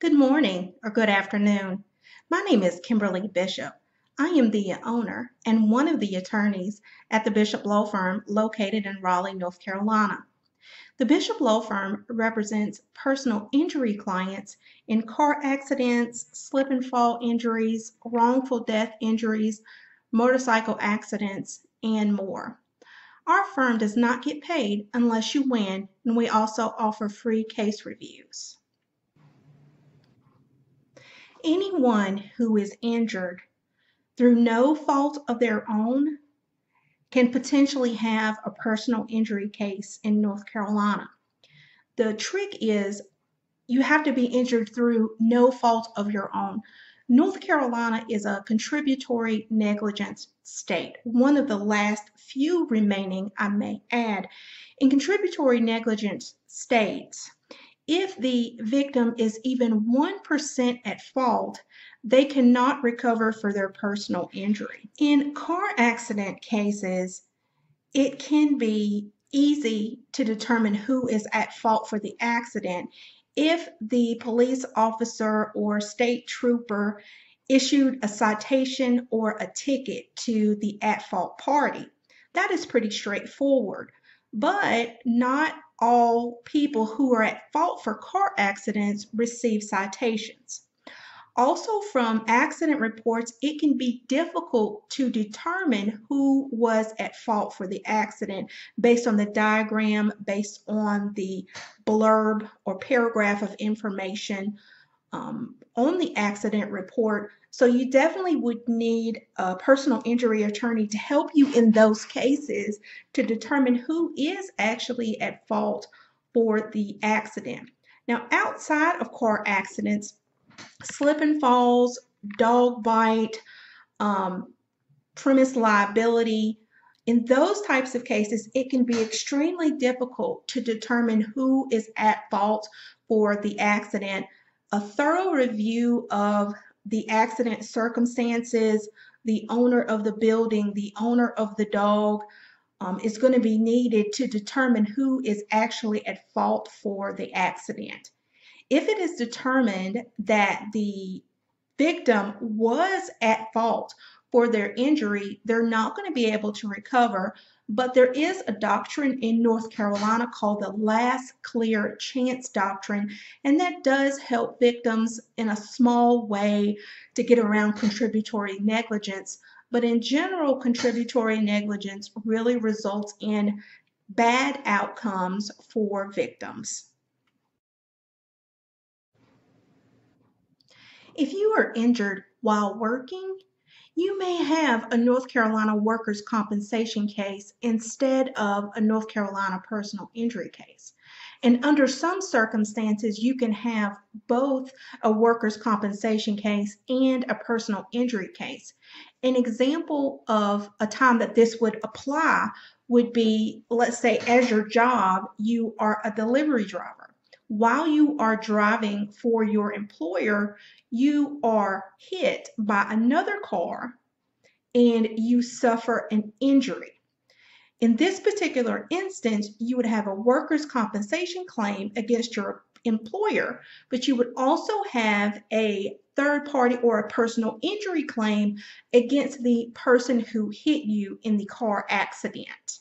Good morning or good afternoon. My name is Kimberly Bishop. I am the owner and one of the attorneys at the Bishop Law Firm located in Raleigh, North Carolina. The Bishop Law Firm represents personal injury clients in car accidents, slip and fall injuries, wrongful death injuries, motorcycle accidents, and more. Our firm does not get paid unless you win, and we also offer free case reviews. Anyone who is injured through no fault of their own can potentially have a personal injury case in North Carolina. The trick is you have to be injured through no fault of your own. North Carolina is a contributory negligence state, one of the last few remaining, I may add. In contributory negligence states, if the victim is even 1% at fault, they cannot recover for their personal injury. In car accident cases, it can be easy to determine who is at fault for the accident if the police officer or state trooper issued a citation or a ticket to the at fault party. That is pretty straightforward, but not all people who are at fault for car accidents receive citations. Also, from accident reports, it can be difficult to determine who was at fault for the accident based on the diagram, based on the blurb or paragraph of information um, on the accident report. So, you definitely would need a personal injury attorney to help you in those cases to determine who is actually at fault for the accident. Now, outside of car accidents, slip and falls, dog bite, um, premise liability. In those types of cases, it can be extremely difficult to determine who is at fault for the accident. A thorough review of the accident circumstances, the owner of the building, the owner of the dog, um, is going to be needed to determine who is actually at fault for the accident. If it is determined that the victim was at fault for their injury, they're not going to be able to recover. But there is a doctrine in North Carolina called the last clear chance doctrine, and that does help victims in a small way to get around contributory negligence. But in general, contributory negligence really results in bad outcomes for victims. If you are injured while working, you may have a North Carolina workers' compensation case instead of a North Carolina personal injury case. And under some circumstances, you can have both a workers' compensation case and a personal injury case. An example of a time that this would apply would be let's say, as your job, you are a delivery driver while you are driving for your employer, you are hit by another car and you suffer an injury. In this particular instance, you would have a workers' compensation claim against your employer, but you would also have a third party or a personal injury claim against the person who hit you in the car accident.